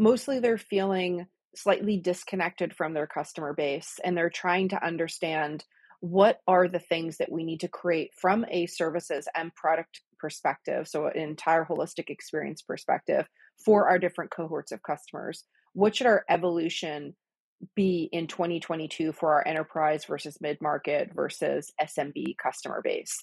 mostly they're feeling slightly disconnected from their customer base and they're trying to understand what are the things that we need to create from a services and product perspective so an entire holistic experience perspective for our different cohorts of customers. What should our evolution be in 2022 for our enterprise versus mid-market versus smb customer base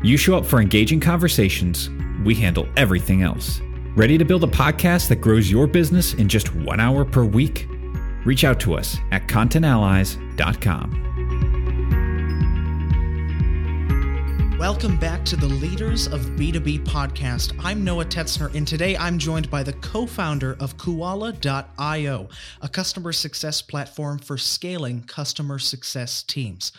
You show up for engaging conversations, we handle everything else. Ready to build a podcast that grows your business in just one hour per week? Reach out to us at contentallies.com. Welcome back to the Leaders of B2B podcast. I'm Noah Tetzner, and today I'm joined by the co founder of Quala.io, a customer success platform for scaling customer success teams.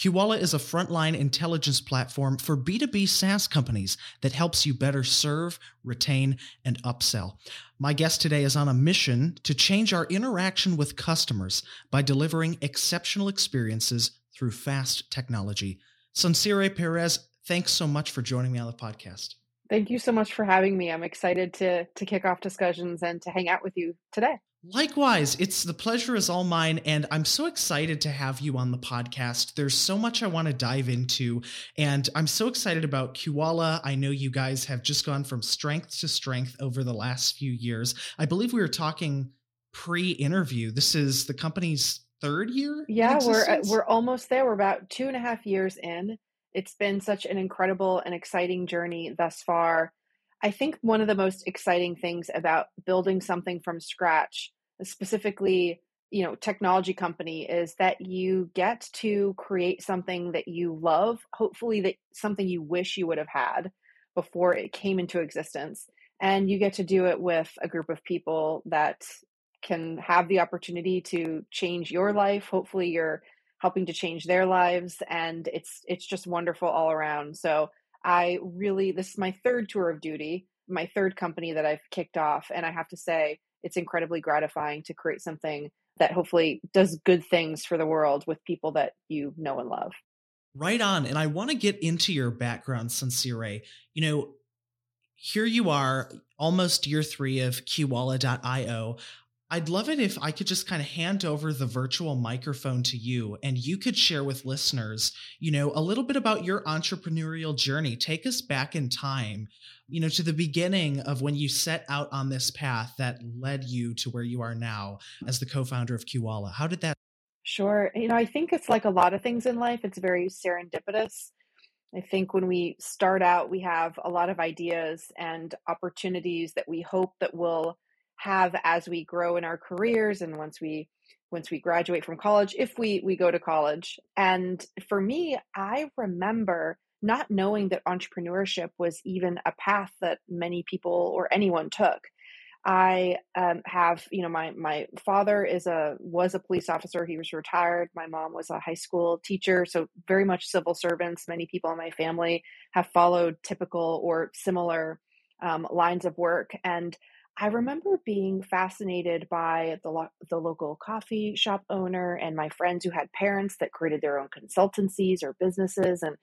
Quala is a frontline intelligence platform for B2B SaaS companies that helps you better serve, retain, and upsell. My guest today is on a mission to change our interaction with customers by delivering exceptional experiences through fast technology. Sancire Perez, thanks so much for joining me on the podcast. Thank you so much for having me. I'm excited to to kick off discussions and to hang out with you today. Likewise, it's the pleasure is all mine, and I'm so excited to have you on the podcast. There's so much I want to dive into, and I'm so excited about Quala. I know you guys have just gone from strength to strength over the last few years. I believe we were talking pre-interview. This is the company's third year. Yeah, we're uh, we're almost there. We're about two and a half years in. It's been such an incredible and exciting journey thus far. I think one of the most exciting things about building something from scratch, specifically, you know, technology company is that you get to create something that you love, hopefully that something you wish you would have had before it came into existence. And you get to do it with a group of people that can have the opportunity to change your life. Hopefully you're helping to change their lives and it's it's just wonderful all around. So I really, this is my third tour of duty, my third company that I've kicked off. And I have to say, it's incredibly gratifying to create something that hopefully does good things for the world with people that you know and love. Right on. And I want to get into your background, Sancire. You know, here you are, almost year three of Quala.io. I'd love it if I could just kind of hand over the virtual microphone to you and you could share with listeners, you know, a little bit about your entrepreneurial journey. Take us back in time, you know, to the beginning of when you set out on this path that led you to where you are now as the co-founder of Quala. How did that Sure. You know, I think it's like a lot of things in life, it's very serendipitous. I think when we start out, we have a lot of ideas and opportunities that we hope that will have as we grow in our careers and once we once we graduate from college if we we go to college. And for me i remember not knowing that entrepreneurship was even a path that many people or anyone took. I um, have you know my my father is a was a police officer. He was retired. My mom was a high school teacher so very much civil servants. Many people in my family have followed typical or similar um, lines of work. And I remember being fascinated by the lo- the local coffee shop owner and my friends who had parents that created their own consultancies or businesses and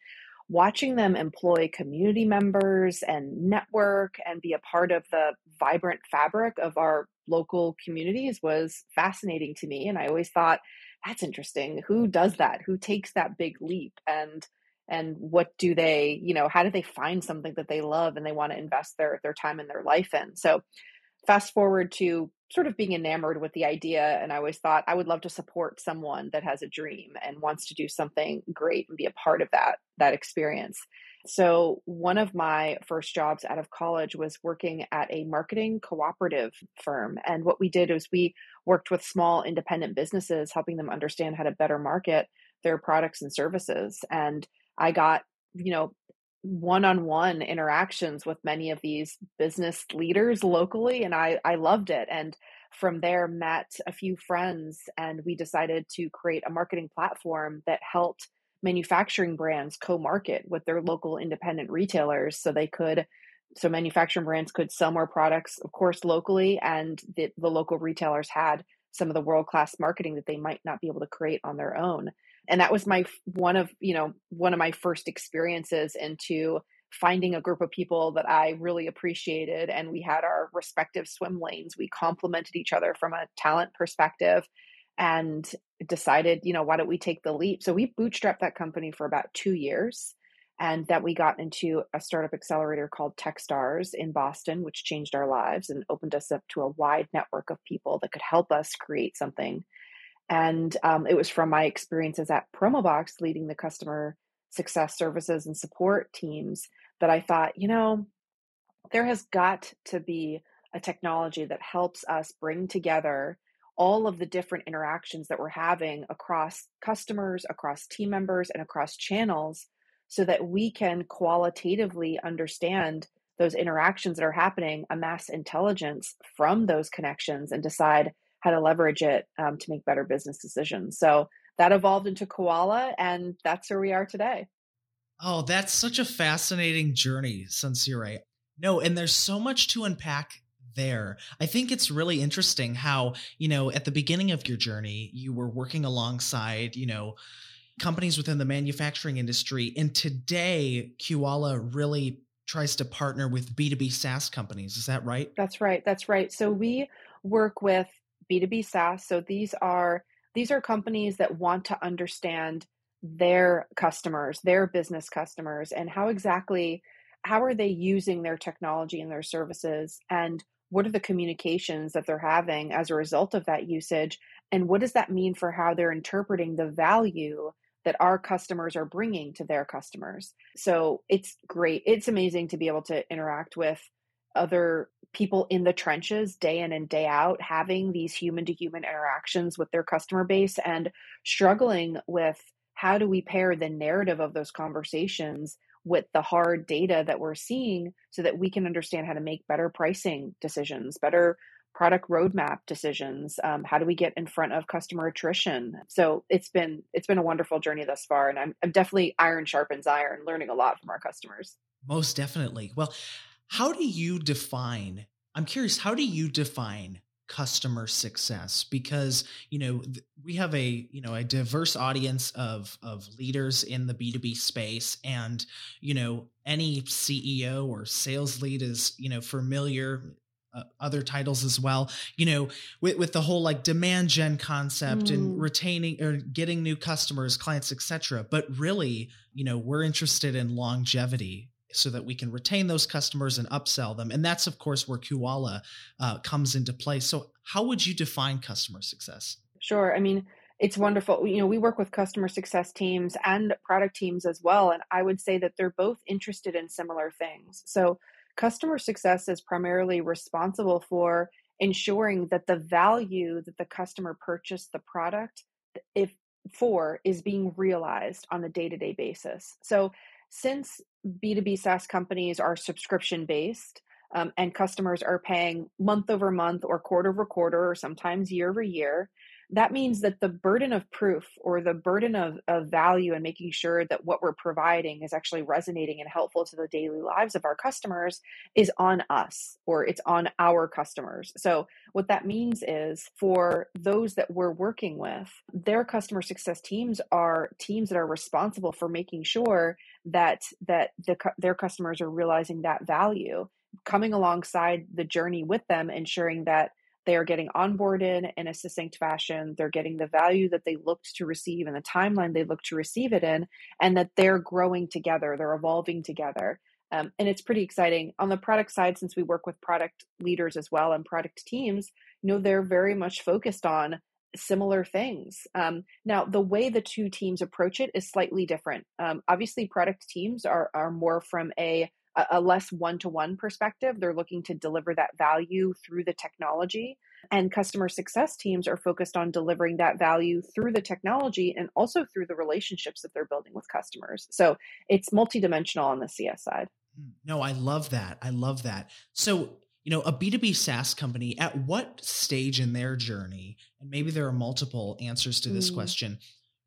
watching them employ community members and network and be a part of the vibrant fabric of our local communities was fascinating to me and I always thought that's interesting. Who does that? Who takes that big leap? And and what do they you know how do they find something that they love and they want to invest their their time and their life in? So fast forward to sort of being enamored with the idea and i always thought i would love to support someone that has a dream and wants to do something great and be a part of that that experience. So one of my first jobs out of college was working at a marketing cooperative firm and what we did was we worked with small independent businesses helping them understand how to better market their products and services and i got you know one-on-one interactions with many of these business leaders locally and I I loved it and from there met a few friends and we decided to create a marketing platform that helped manufacturing brands co-market with their local independent retailers so they could so manufacturing brands could sell more products of course locally and the, the local retailers had some of the world-class marketing that they might not be able to create on their own and that was my one of you know one of my first experiences into finding a group of people that I really appreciated and we had our respective swim lanes. We complemented each other from a talent perspective and decided you know why don't we take the leap? So we bootstrapped that company for about 2 years and that we got into a startup accelerator called Techstars in Boston, which changed our lives and opened us up to a wide network of people that could help us create something and um, it was from my experiences at Promobox leading the customer success services and support teams that I thought, you know, there has got to be a technology that helps us bring together all of the different interactions that we're having across customers, across team members, and across channels so that we can qualitatively understand those interactions that are happening, amass intelligence from those connections, and decide how to leverage it um, to make better business decisions. So that evolved into Quala, and that's where we are today. Oh, that's such a fascinating journey, Sansire. No, and there's so much to unpack there. I think it's really interesting how, you know, at the beginning of your journey, you were working alongside, you know, companies within the manufacturing industry. And today, Quala really tries to partner with B2B SaaS companies. Is that right? That's right. That's right. So we work with B2B SaaS. So these are these are companies that want to understand their customers, their business customers, and how exactly how are they using their technology and their services and what are the communications that they're having as a result of that usage and what does that mean for how they're interpreting the value that our customers are bringing to their customers so it's great it's amazing to be able to interact with other people in the trenches day in and day out having these human to human interactions with their customer base and struggling with how do we pair the narrative of those conversations with the hard data that we're seeing so that we can understand how to make better pricing decisions better product roadmap decisions um, how do we get in front of customer attrition? So it's been it's been a wonderful journey thus far and i'm, I'm definitely iron sharpens iron learning a lot from our customers. Most definitely. Well how do you define? I'm curious, how do you define customer success because you know we have a you know a diverse audience of of leaders in the b2b space and you know any ceo or sales lead is you know familiar uh, other titles as well you know with, with the whole like demand gen concept mm. and retaining or getting new customers clients etc but really you know we're interested in longevity so that we can retain those customers and upsell them. And that's, of course, where Quala uh, comes into play. So, how would you define customer success? Sure. I mean, it's wonderful. You know, we work with customer success teams and product teams as well. And I would say that they're both interested in similar things. So, customer success is primarily responsible for ensuring that the value that the customer purchased the product if for is being realized on a day-to-day basis. So since B2B SaaS companies are subscription based um, and customers are paying month over month or quarter over quarter or sometimes year over year, that means that the burden of proof or the burden of, of value and making sure that what we're providing is actually resonating and helpful to the daily lives of our customers is on us or it's on our customers. So, what that means is for those that we're working with, their customer success teams are teams that are responsible for making sure that that the, their customers are realizing that value coming alongside the journey with them ensuring that they are getting onboarded in a succinct fashion. They're getting the value that they looked to receive and the timeline they looked to receive it in, and that they're growing together, they're evolving together. Um, and it's pretty exciting. On the product side, since we work with product leaders as well and product teams, you know, they're very much focused on similar things. Um, now, the way the two teams approach it is slightly different. Um, obviously, product teams are, are more from a a, less one to one perspective. They're looking to deliver that value through the technology. And customer success teams are focused on delivering that value through the technology and also through the relationships that they're building with customers. So it's multidimensional on the CS side. Hmm. No, I love that. I love that. So, you know, a B2B SaaS company, at what stage in their journey, and maybe there are multiple answers to this mm. question,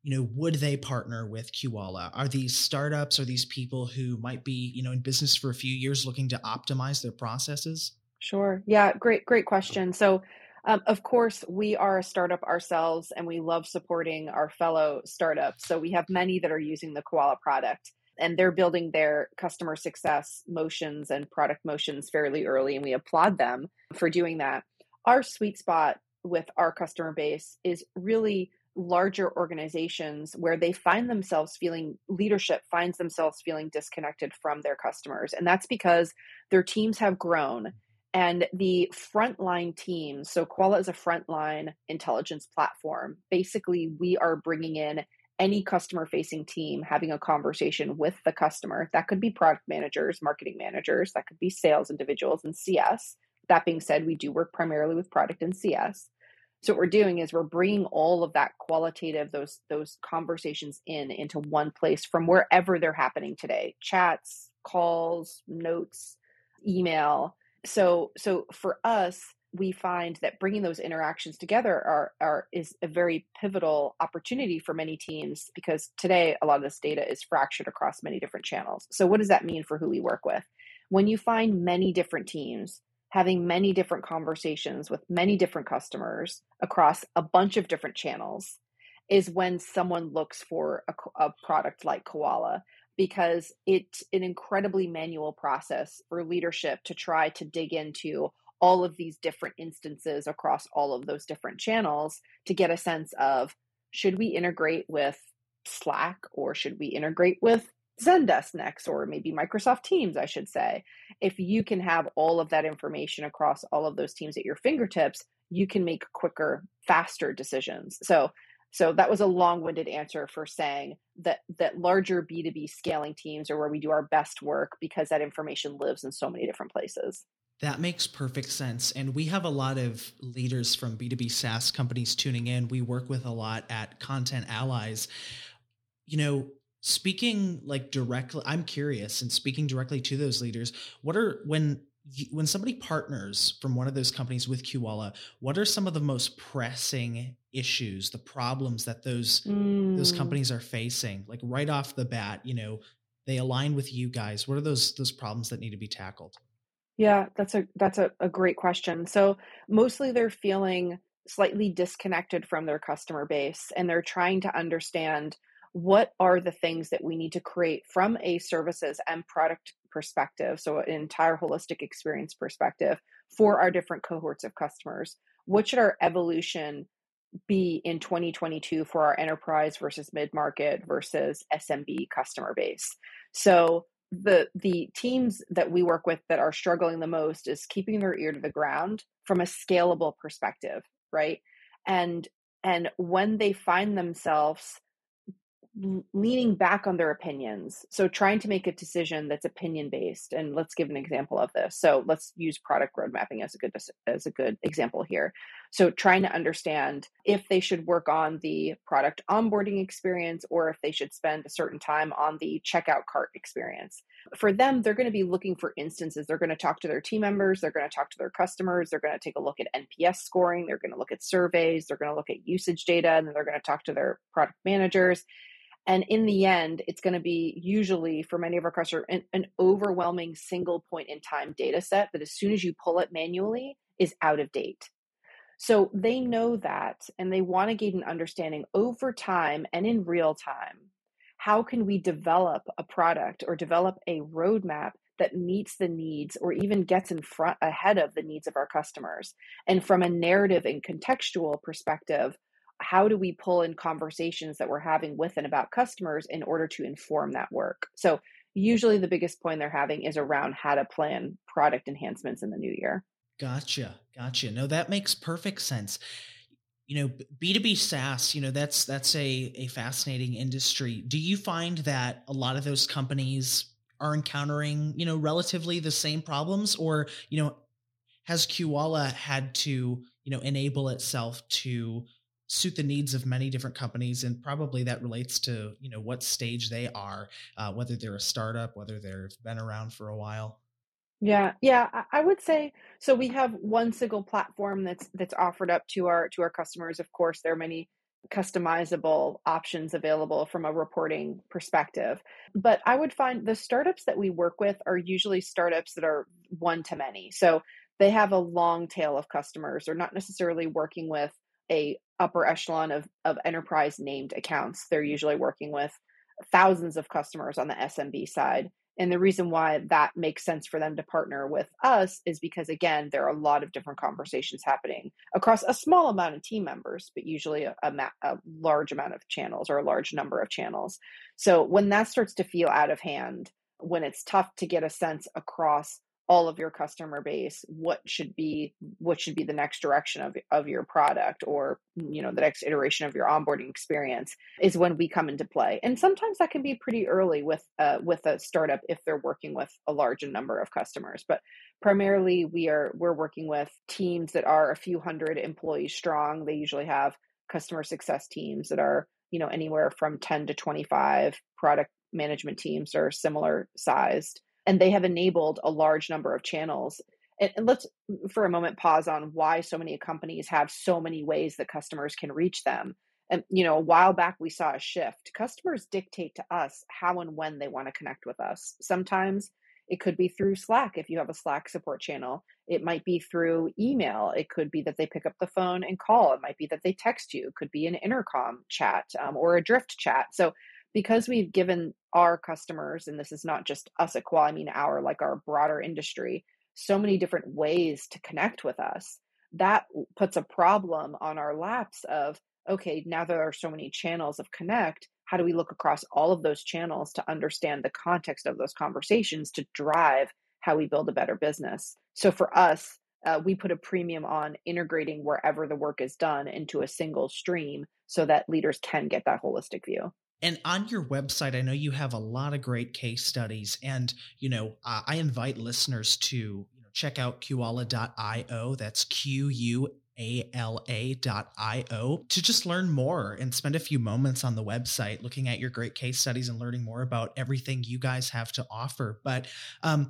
you know, would they partner with Quala? Are these startups, are these people who might be, you know, in business for a few years looking to optimize their processes? Sure. Yeah, great, great question. So, um, of course, we are a startup ourselves and we love supporting our fellow startups. So, we have many that are using the Quala product and they're building their customer success motions and product motions fairly early, and we applaud them for doing that. Our sweet spot with our customer base is really larger organizations where they find themselves feeling leadership finds themselves feeling disconnected from their customers and that's because their teams have grown and the frontline teams so Quala is a frontline intelligence platform basically we are bringing in any customer facing team having a conversation with the customer. That could be product managers marketing managers that could be sales individuals and cs that being said we do work primarily with product and cs so what we're doing is we're bringing all of that qualitative those those conversations in into one place from wherever they're happening today. Chats calls notes email. So so for us we find that bringing those interactions together are, are is a very pivotal opportunity for many teams because today a lot of this data is fractured across many different channels. So what does that mean for who we work with? When you find many different teams having many different conversations with many different customers across a bunch of different channels is when someone looks for a, a, product like Quala because it's an incredibly manual process for leadership to try to dig into all of these different instances across all of those different channels to get a sense of should we integrate with Slack or should we integrate with Zendesk next, or maybe Microsoft Teams, I should say. If you can have all of that information across all of those teams at your fingertips, you can make quicker, faster decisions. So, so that was a long-winded answer for saying that that larger B2B scaling teams are where we do our best work because that information lives in so many different places. That makes perfect sense. And we have a lot of leaders from B2B SaaS companies tuning in. We work with a lot at Content Allies. You know, speaking like directly i'm curious and speaking directly to those leaders what are when when somebody partners from one of those companies with Quala, what are some of the most pressing issues, the problems that those mm. those companies are facing? Like right off the bat, you know, they align with you guys. What are those those problems that need to be tackled? Yeah, that's a that's a, a great question. So mostly they're feeling slightly disconnected from their customer base and they're trying to understand what are the things that we need to create from a services and product perspective so an entire holistic experience perspective for our different cohorts of customers what should our evolution be in 2022 for our enterprise versus mid-market versus smb customer base so the the teams that we work with that are struggling the most is keeping their ear to the ground from a scalable perspective right and and when they find themselves leaning back on their opinions. So trying to make a decision that's opinion based. And let's give an example of this. So let's use product road mapping as a good as a good example here. So trying to understand if they should work on the product onboarding experience or if they should spend a certain time on the checkout cart experience. For them, they're going to be looking for instances. They're going to talk to their team members, they're going to talk to their customers, they're going to take a look at NPS scoring, they're going to look at surveys, they're going to look at usage data, and then they're going to talk to their product managers and in the end, it's going to be usually for many of our customers an, an, overwhelming single point in time data set that as soon as you pull it manually is out of date. So they know that and they want to gain an understanding over time and in real time. How can we develop a product or develop a roadmap that meets the needs or even gets in front ahead of the needs of our customers? And from a narrative and contextual perspective, how do we pull in conversations that we're having with and about customers in order to inform that work? So, usually the biggest point they're having is around how to plan product enhancements in the new year. Gotcha. Gotcha. No, that makes perfect sense. You know, B2B SaaS, you know, that's that's a a fascinating industry. Do you find that a lot of those companies are encountering, you know, relatively the same problems or, you know, has Quala had to you know enable itself to suit the needs of many different companies and probably that relates to you know what stage they are uh, whether they're a startup whether they've been around for a while yeah yeah i would say so we have one single platform that's that's offered up to our to our customers of course there are many customizable options available from a reporting perspective but i would find the startups that we work with are usually startups that are one to many so they have a long tail of customers they're not necessarily working with a upper echelon of, of enterprise named accounts. They're usually working with thousands of customers on the SMB side. And the reason why that makes sense for them to partner with us is because, again, there are a lot of different conversations happening across a small amount of team members, but usually a, a, a, large amount of channels or a large number of channels. So when that starts to feel out of hand, when it's tough to get a sense across all of your customer base what should be what should be the next direction of, of your product or you know the next iteration of your onboarding experience is when we come into play. And sometimes that can be pretty early with uh, with a startup if they're working with a large number of customers but primarily we are we're working with teams that are a few hundred employees strong. They usually have customer success teams that are you know anywhere from 10 to 25 product management teams are similar sized and they have enabled a large number of channels. And, let's for a moment pause on why so many companies have so many ways that customers can reach them. And you know a while back we saw a shift. Customers dictate to us how and when they want to connect with us. Sometimes it could be through slack if you have a slack support channel. It might be through email. It could be that they pick up the phone and call. It might be that they text you. It could be an intercom chat um, or a drift chat. So because we've given our customers, and this is not just us at Qual, I mean our like our broader industry, so many different ways to connect with us, that puts a problem on our laps of, okay, now there are so many channels of connect. How do we look across all of those channels to understand the context of those conversations to drive how we build a better business? So for us, uh, we put a premium on integrating wherever the work is done into a single stream so that leaders can get that holistic view. And on your website, I know you have a lot of great case studies. And, you know, uh, I invite listeners to you know, check out Quala.io. That's Q U A L A.io to just learn more and spend a few moments on the website looking at your great case studies and learning more about everything you guys have to offer. But um,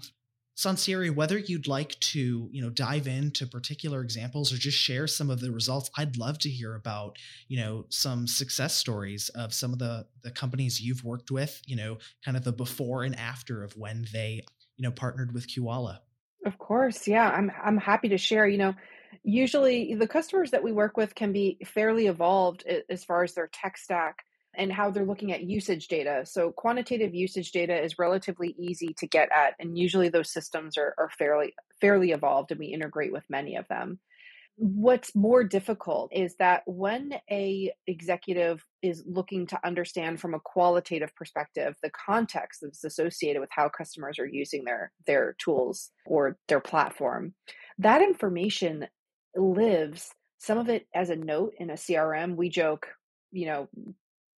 Sansiri, whether you'd like to, you know, dive into particular examples or just share some of the results, I'd love to hear about, you know, some success stories of some of the the companies you've worked with, you know, kind of the before and after of when they, you know, partnered with Quala. Of course, yeah, I'm I'm happy to share. You know, usually the customers that we work with can be fairly evolved as far as their tech stack and how they're looking at usage data. So quantitative usage data is relatively easy to get at, and usually those systems are, are fairly fairly evolved, and we integrate with many of them. What's more difficult is that when a executive is looking to understand from a qualitative perspective the context that's associated with how customers are using their their tools or their platform, that information lives some of it as a note in a CRM. We joke, you know,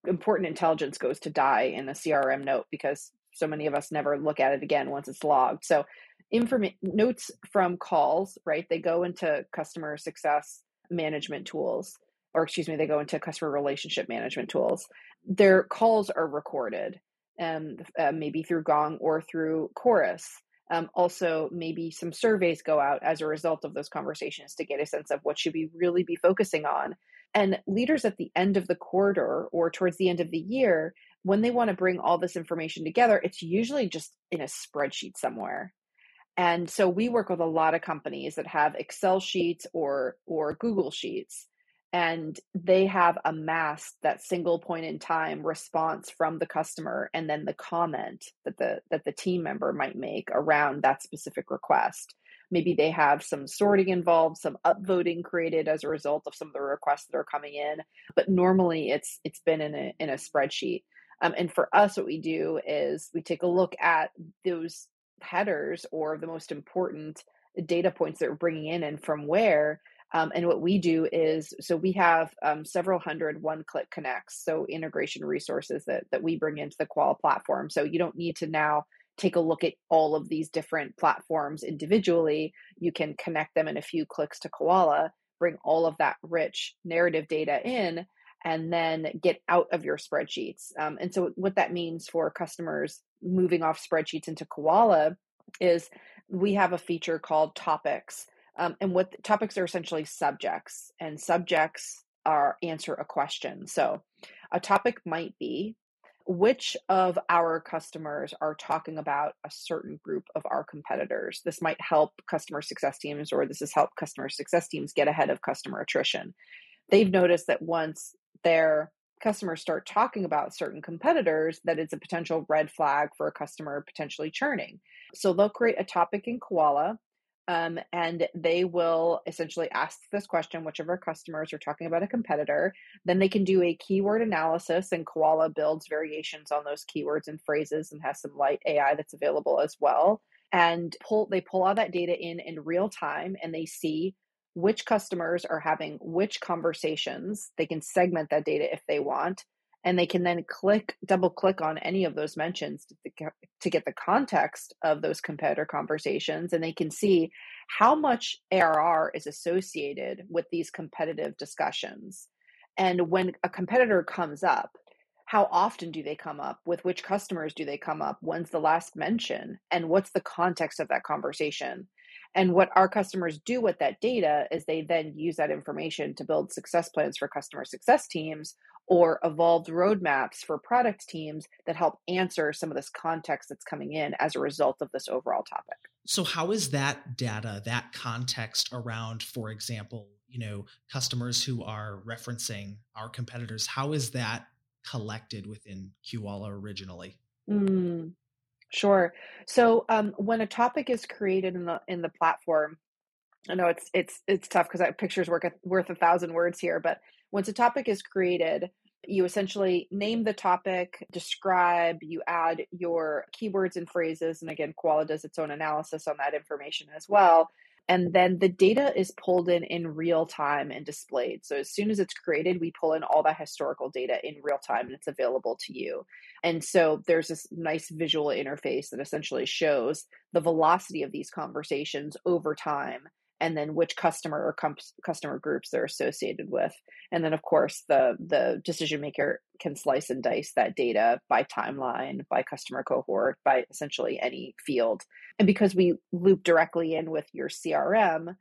important intelligence goes to die in a CRM note because so many of us never look at it again once it's logged. So, inform- notes from calls, right? They go into customer success management tools, or excuse me, they go into customer relationship management tools. Their calls are recorded, and um, uh, maybe through Gong or through Chorus. Um, also, maybe some surveys go out as a result of those conversations to get a sense of what should we really be focusing on and leaders at the end of the quarter or towards the end of the year, when they want to bring all this information together, it's usually just in a spreadsheet somewhere. And so we work with a lot of companies that have Excel sheets or or Google Sheets and they have amassed that single point in time response from the customer and then the comment that the that the team member might make around that specific request maybe they have some sorting involved some upvoting created as a result of some of the requests that are coming in. But normally it's it's been in a in a spreadsheet. Um, and for us what we do is we take a look at those headers or the most important data points that we're bringing in and from where um, and what we do is so we have um, several hundred one click connects so integration resources that, that we bring into the qual platform. So you don't need to now take a look at all of these different platforms individually. You can connect them in a few clicks to Quala, bring all of that rich narrative data in and then get out of your spreadsheets. Um, and so, what that means for customers moving off spreadsheets into Quala is we have a feature called topics. Um, and what topics are essentially subjects, and subjects are answer a question. So, a topic might be which of our customers are talking about a certain group of our competitors. This might help customer success teams, or this has helped customer success teams get ahead of customer attrition. They've noticed that once their customers start talking about certain competitors, that it's a potential red flag for a customer potentially churning. So they'll create a topic in Quala um, and they will essentially ask this question which of our customers are talking about a competitor. Then they can do a keyword analysis and Quala builds variations on those keywords and phrases and has some light ai that's available as well. And pull they pull all that data in in real time and they see which customers are having which conversations. They can segment that data if they want and they can then click double click on any of those mentions to, to, get the context of those competitor conversations and they can see how much arr is associated with these competitive discussions. And when a competitor comes up how often do they come up? With which customers do they come up? When's the last mention? And what's the context of that conversation? And what our customers do with that data is they then use that information to build success plans for customer success teams or evolved roadmaps for product teams that help answer some of this context that's coming in as a result of this overall topic. So, how is that data, that context around, for example, you know, customers who are referencing our competitors, how is that collected within Quala originally? Mm, sure. So, um, when a topic is created in the in the platform, I know it's it's it's tough because pictures work worth a thousand words here, but once a topic is created, you essentially name the topic, describe, you add your keywords and phrases. And again, Quala does its own analysis on that information as well. And then the data is pulled in in real time and displayed. So as soon as it's created, we pull in all that historical data in real time and it's available to you. And so there's this nice visual interface that essentially shows the velocity of these conversations over time and then which customer or com- customer groups they're associated with. And then of course the the decision maker can slice and dice that data by timeline by customer cohort by essentially any field. And because we loop directly in with your crm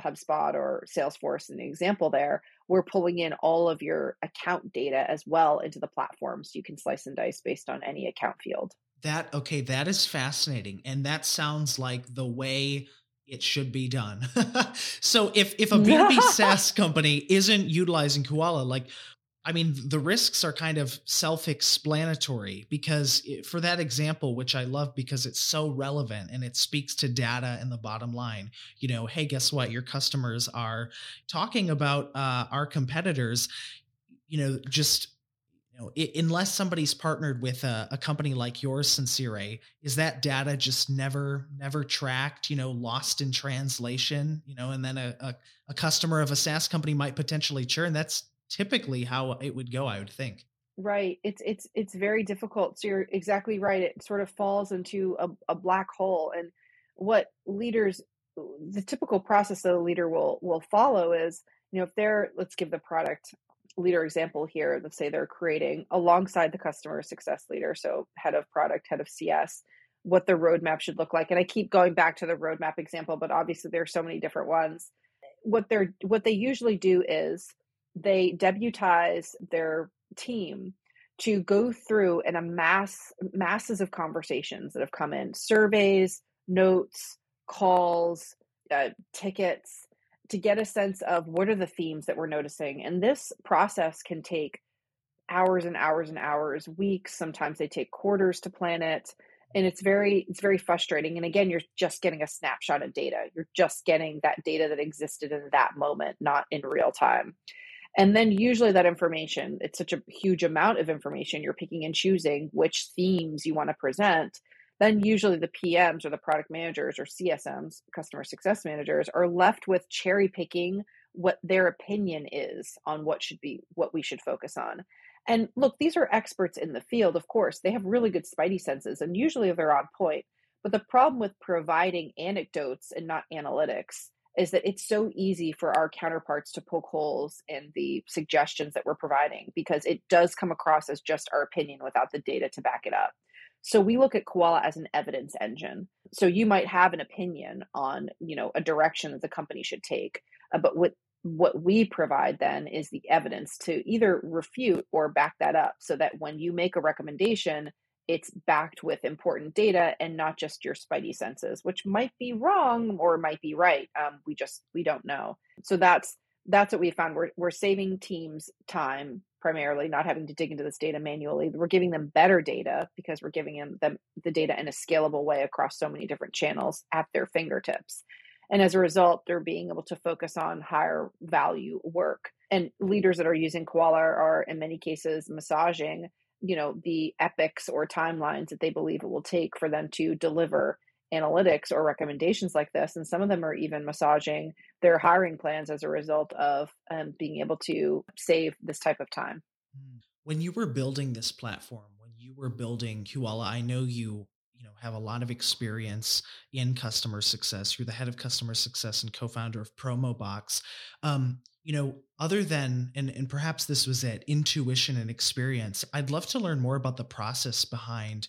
hubspot or salesforce an example there we're pulling in all of your account data as well into the platform so you can slice and dice based on any account field. That okay that is fascinating and that sounds like the way it should be done. so if if a B2B SaaS company isn't utilizing Quala, like I mean, the risks are kind of self-explanatory because for that example, which I love because it's so relevant and it speaks to data and the bottom line. You know, hey, guess what? Your customers are talking about uh, our competitors. You know, just you know, it, unless somebody's partnered with a, a, company like yours, Sincere, is that data just never, never tracked, you know, lost in translation, you know, and then a, a, a customer of a SaaS company might potentially churn. That's typically how it would go, I would think. Right. It's it's it's very difficult. So you're exactly right. It sort of falls into a, a black hole. And what leaders the typical process that a leader will will follow is, you know, if they're let's give the product leader example here, let's say they're creating alongside the customer success leader, so head of product, head of CS, what the roadmap should look like. And I keep going back to the roadmap example, but obviously there are so many different ones. What they're what they usually do is they debutize their team to go through and amass masses of conversations that have come in, surveys, notes, calls, uh, tickets, to get a sense of what are the themes that we're noticing. And this process can take hours and hours and hours, weeks, sometimes they take quarters to plan it. And it's very it's very frustrating. And again, you're just getting a snapshot of data. You're just getting that data that existed in that moment, not in real time. And then usually that information, it's such a huge amount of information, you're picking and choosing which themes you want to present then usually the PMs or the product managers or CSMs, customer success managers, are left with cherry picking what their opinion is on what should be what we should focus on. And look, these are experts in the field, of course. They have really good spidey senses and usually they're on point. But the problem with providing anecdotes and not analytics is that it's so easy for our counterparts to poke holes in the suggestions that we're providing because it does come across as just our opinion without the data to back it up. So we look at Quala as an evidence engine. So you might have an opinion on, you know, a direction that the company should take, uh, but what what we provide then is the evidence to either refute or back that up so that when you make a recommendation, it's backed with important data and not just your spidey senses, which might be wrong or might be right. Um, we just we don't know. So that's that's what we found. We're we're saving teams time primarily, not having to dig into this data manually. We're giving them better data because we're giving them, them the data in a scalable way across so many different channels at their fingertips. And as a result, they're being able to focus on higher value work. And leaders that are using Quala are, in many cases, massaging, you know, the epics or timelines that they believe it will take for them to deliver analytics or recommendations like this. And some of them are even massaging their hiring plans as a result of um, being able to save this type of time. Hmm. When you were building this platform, when you were building Quala, I know you you know have a lot of experience in customer success. You're the head of customer success and co-founder of Promobox. Um, you know, other than and and perhaps this was it, intuition and experience. I'd love to learn more about the process behind,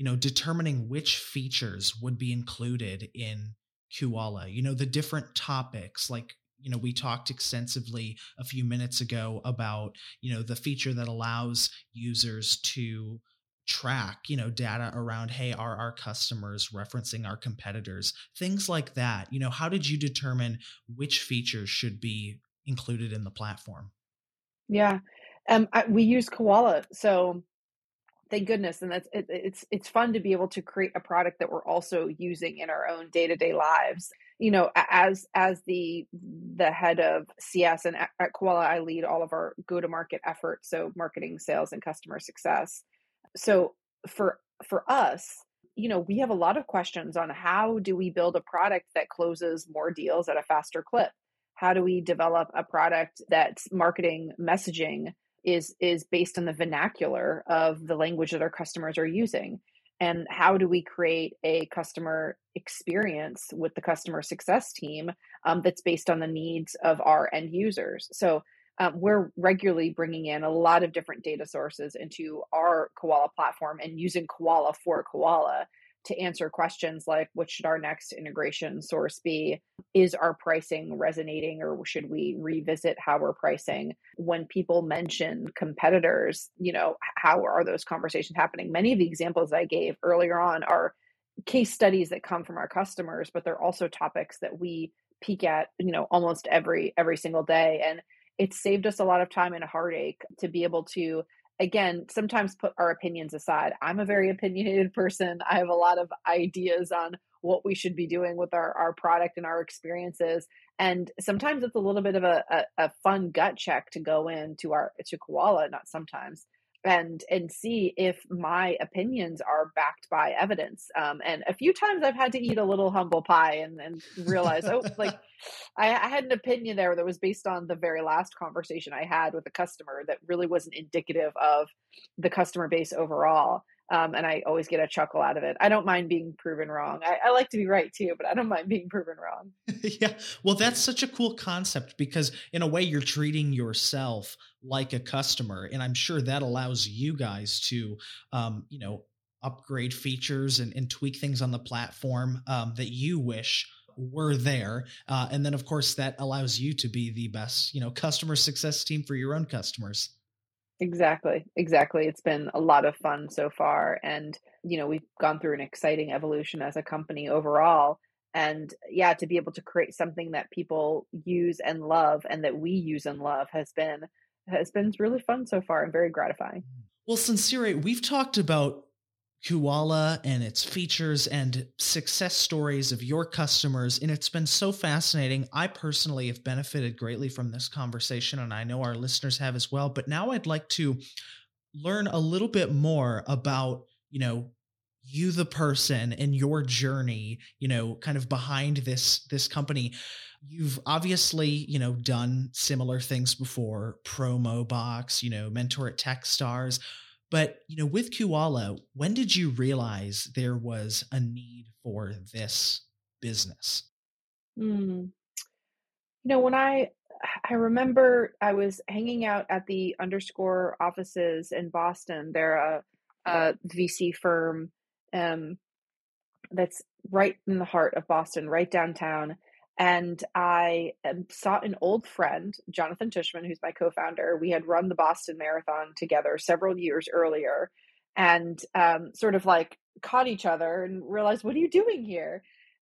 you know, determining which features would be included in Quala. You know, the different topics like you know we talked extensively a few minutes ago about you know the feature that allows users to track you know data around hey are our customers referencing our competitors? Things like that. You know how did you determine which features should be included in the platform? Yeah. Um I, we use Quala so thank goodness. And that's it, it's it's fun to be able to create a product that we're also using in our own day-to-day lives. You know as as the the head of cs and at, at Quala i lead all of our go-to-market efforts so marketing sales and customer success. So for for us you know we have a lot of questions on how do we build a product that closes more deals at a faster clip? How do we develop a product that's marketing messaging is is based on the vernacular of the language that our customers are using. And how do we create a customer experience with the customer success team um, that's based on the needs of our end users? So um, we're regularly bringing in a lot of different data sources into our Quala platform and using Quala for Quala to answer questions like what should our next integration source be? Is our pricing resonating or should we revisit how we're pricing? When people mention competitors, you know, how are those conversations happening? Many of the examples I gave earlier on are case studies that come from our customers, but they're also topics that we peek at, you know, almost every every single day. And it's saved us a lot of time and heartache to be able to again sometimes put our opinions aside. I'm a very opinionated person. I have a lot of ideas on what we should be doing with our, our product and our experiences. And sometimes it's a little bit of a, a, a fun gut check to go into our to Quala not sometimes and and see if my opinions are backed by evidence um, and a few times i've had to eat a little humble pie and, and realize oh like I, I, had an opinion there that was based on the very last conversation i had with a customer that really wasn't indicative of the customer base overall um, and I always get a chuckle out of it. I don't mind being proven wrong. I, I like to be right too, but I don't mind being proven wrong. yeah, well, that's such a cool concept because in a way you're treating yourself like a customer, and I'm sure that allows you guys to, um, you know, upgrade features and, and, tweak things on the platform um, that you wish were there uh, and then of course that allows you to be the best you know customer success team for your own customers Exactly. Exactly. It's been a lot of fun so far. And, you know, we've gone through an exciting evolution as a company overall. And yeah, to be able to create something that people use and love and that we use and love has been has been really fun so far and very gratifying. Well, Sincere, we've talked about Quala and its features and success stories of your customers. And it's been so fascinating. I personally have benefited greatly from this conversation, and I know our listeners have as well. But now I'd like to learn a little bit more about, you know, you the person and your journey you know kind of behind this this company you've obviously you know done similar things before Promobox you know mentor at techstars but you know, with Quala, when did you realize there was a need for this business? Mm. You know, when I I remember I was hanging out at the underscore offices in Boston. They're a, a VC firm um, that's right in the heart of Boston, right downtown. And I saw an old friend, Jonathan Tushman, who's my co founder. We had run the Boston Marathon together several years earlier and um, sort of like caught each other and realized, what are you doing here?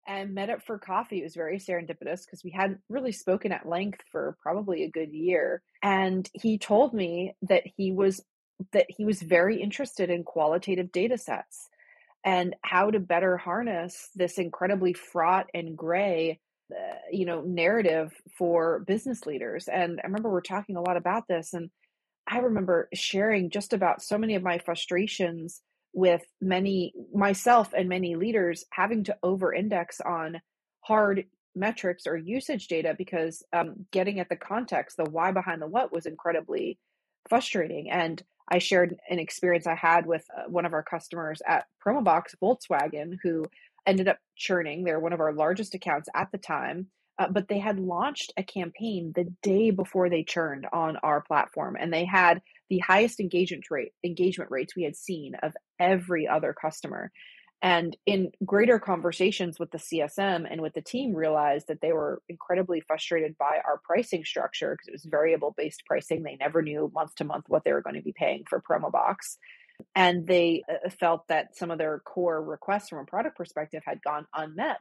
And met up for coffee. It was very serendipitous because we hadn't really spoken at length for probably a good year. And he told me that he was that he was very interested in qualitative data sets and how to better harness this incredibly fraught and gray uh, you know narrative for business leaders and i remember we're talking a lot about this and i remember sharing just about so many of my frustrations with many myself and many leaders having to over index on hard metrics or usage data because um, getting at the context the why behind the what was incredibly frustrating and I shared an experience I had with uh, one of our customers at Promobox Volkswagen who ended up churning. They're one of our largest accounts at the time, uh, but they had launched a campaign the day before they churned on our platform, and they had the highest engagement rate engagement rates we had seen of every other customer. And in greater conversations with the CSM and with the team, realized that they were incredibly frustrated by our pricing structure because it was variable based pricing. They never knew month to month what they were going to be paying for Promobox. And they uh, felt that some of their core requests from a product perspective had gone unmet.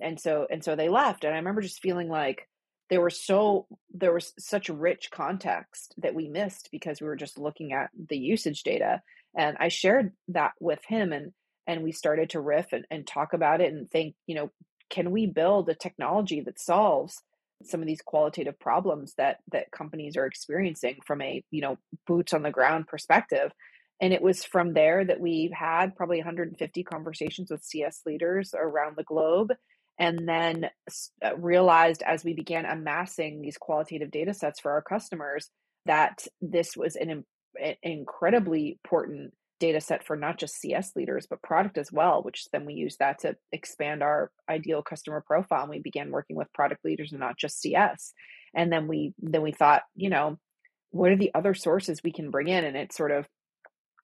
And so and so they left. And I remember just feeling like there were so there was such rich context that we missed because we were just looking at the usage data. And I shared that with him and and we started to riff and, and talk about it and think you know can we build a technology that solves some of these qualitative problems that that companies are experiencing from a you know boots on the ground perspective and it was from there that we had probably 150 conversations with cs leaders around the globe and then uh, realized as we began amassing these qualitative data sets for our customers that this was an, an incredibly important data set for not just CS leaders, but product as well, which then we use that to expand our ideal customer profile. And we began working with product leaders and not just CS. And then we then we thought, you know, what are the other sources we can bring in? And it sort of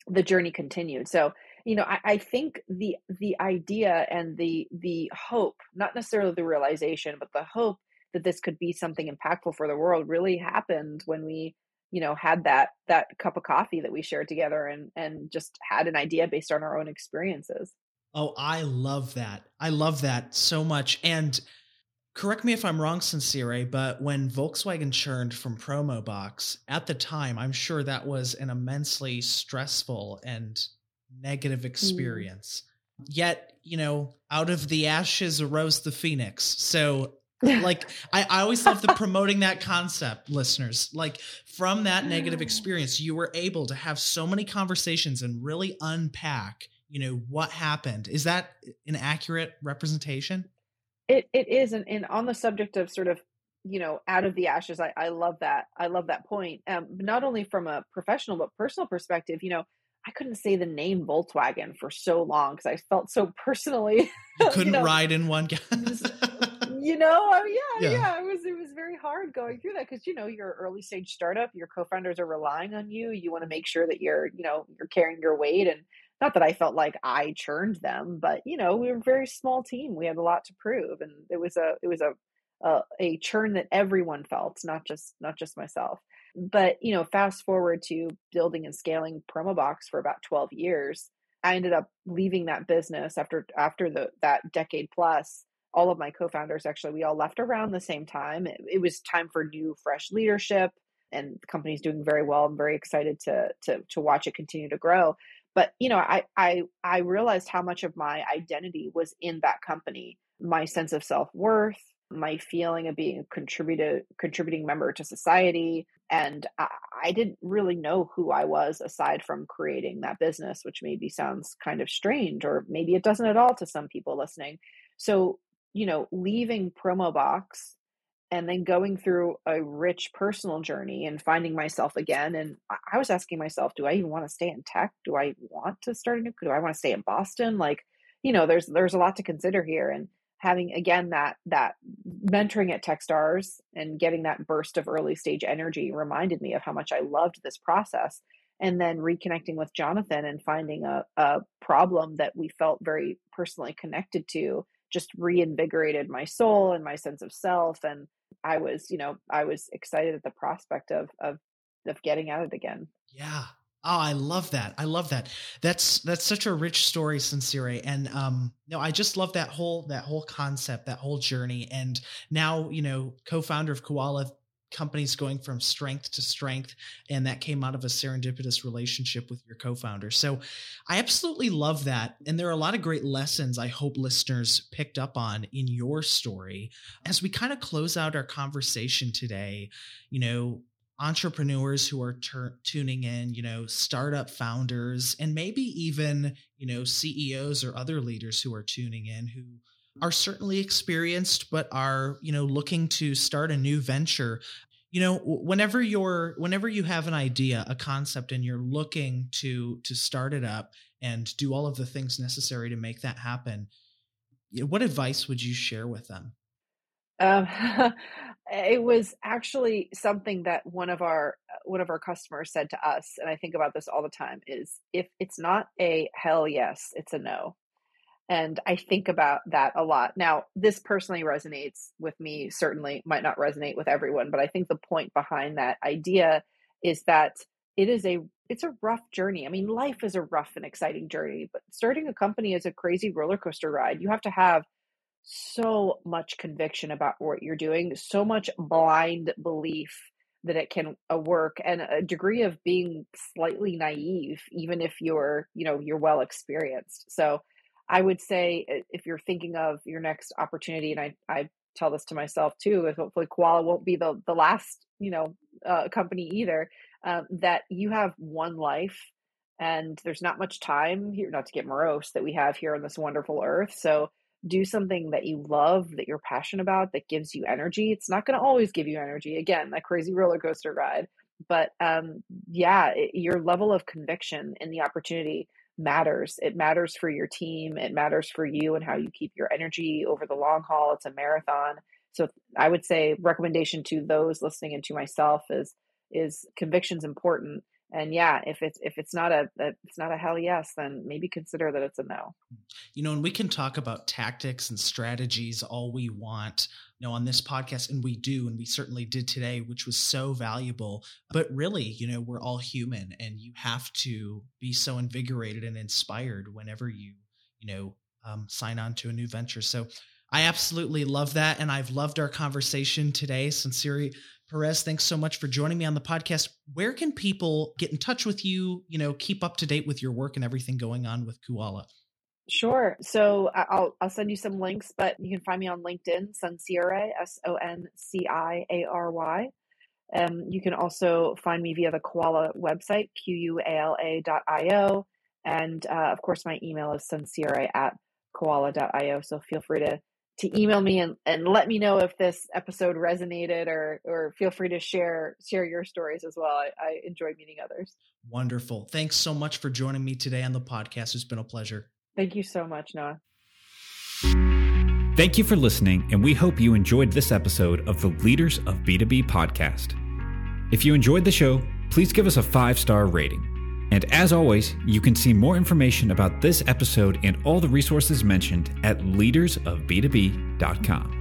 the journey continued. So, you know, I, I think the the idea and the the hope, not necessarily the realization, but the hope that this could be something impactful for the world really happened when we you know had that that cup of coffee that we shared together and and just had an idea based on our own experiences. Oh i love that. I love that so much. And correct me if i'm wrong Sonciary but when volkswagen churned from Promobox at the time i'm sure that was an immensely stressful and negative mm. experience. Mm. yet you know out of the ashes arose the phoenix. So like I, I always love the promoting that concept listeners. Like from that negative experience you were able to have so many conversations and really unpack you know what happened. Is that an accurate representation it, it is and, and on the subject of sort of you know out of the ashes i, I love that i love that point um, not only from a professional but personal perspective you know I couldn't say the name Volkswagen for so long because I felt so personally. You couldn't you know, ride in one you know, oh, yeah, yeah, yeah, It was it was very hard going through that because you know you're early stage startup. Your co-founders are relying on you. You want to make sure that you're you know you're carrying your weight and not that I felt like I churned them, but you know we were a very small team. We had a lot to prove, and it was a it was a a, a churn that everyone felt, not just not just myself. But you know, fast forward to building and scaling Promobox for about twelve years. I ended up leaving that business after after the that decade plus all of my co-founders actually we all left around the same time it, it, was time for new fresh leadership and the company's doing very well i'm very excited to to to watch it continue to grow but you know i i i realized how much of my identity was in that company. My sense of self-worth my feeling of being a contributed contributing member to society and I, I didn't really know who i was aside from creating that business which maybe sounds kind of strange or maybe it doesn't at all to some people listening. So you know, leaving Promobox and then going through a rich personal journey and finding myself again. And I was asking myself, do I even want to stay in tech? Do I want to start a new? Do I want to stay in Boston? Like, you know, there's there's a lot to consider here. And having again that that mentoring at Techstars and getting that burst of early stage energy reminded me of how much I loved this process. And then reconnecting with Jonathan and finding a, a problem that we felt very personally connected to just reinvigorated my soul and my sense of self. And I was, you know, I was excited at the prospect of of of getting at it again. Yeah. Oh, I love that. I love that. That's that's such a rich story, Sonciary. And um, no, I just love that whole that whole concept, that whole journey. And now, you know, co-founder of Quala companies going from strength to strength and that came out of a serendipitous relationship with your co-founder. So i absolutely love that and there are a lot of great lessons i hope listeners picked up on in your story. As we kind of close out our conversation today you know entrepreneurs who are tuning in, you know, startup founders, and maybe even, you know, CEOs or other leaders who are tuning in who are certainly experienced but are, you know, looking to start a new venture. You know, whenever you're whenever you have an idea, a concept and you're looking to to start it up and do all of the things necessary to make that happen, what advice would you share with them? Um, it was actually something that one of our one of our customers said to us, and I think about this all the time: is if it's not a hell yes, it's a no. And I think about that a lot. Now, this personally resonates with me. Certainly, might not resonate with everyone, but I think the point behind that idea is that it is a it's a rough journey. I mean, life is a rough and exciting journey, but starting a company is a crazy roller coaster ride. You have to have so much conviction about what you're doing, so much blind belief that it can uh, work and a degree of being slightly naive even if you're you know you're well experienced so i would say if you're thinking of your next opportunity and i i tell this to myself too is hopefully Quala won't be the the last you know uh, company either um, that you have one life and there's not much time here not to get morose that we have here on this wonderful earth so do something that you love, that you're passionate about, that gives you energy. It's not going to always give you energy. Again, that crazy roller coaster ride. But um, yeah, it, your level of conviction in the opportunity matters. It matters for your team. It matters for you and how you keep your energy over the long haul. It's a marathon. So I would say recommendation to those listening and to myself is is conviction's important and yeah if it's if it's not a, a, it's not a hell yes then maybe consider that it's a no you know and we can talk about tactics and strategies all we want you know on this podcast and we do and we certainly did today which was so valuable but really you know we're all human and you have to be so invigorated and inspired whenever you you know um, sign on to a new venture so I absolutely love that. And I've loved our conversation today. Sonciary Perez, thanks so much for joining me on the podcast. Where can people get in touch with you, you know, keep up to date with your work and everything going on with Quala? Sure. So I'll I'll send you some links, but you can find me on LinkedIn, Sonciary, S O N C I A R Y. Um, you can also find me via the Quala website, Q U A L A dot I O. And uh, of course, my email is Sonciary at quala.io. So feel free to to email me and, and let me know if this episode resonated or or feel free to share share your stories as well. I, I enjoy meeting others. Wonderful. Thanks so much for joining me today on the podcast. It's been a pleasure. Thank you so much, Noah. Thank you for listening, and we hope you enjoyed this episode of the Leaders of B2B podcast. If you enjoyed the show, please give us a five star rating. And as always, you can see more information about this episode and all the resources mentioned at leadersofb2b.com.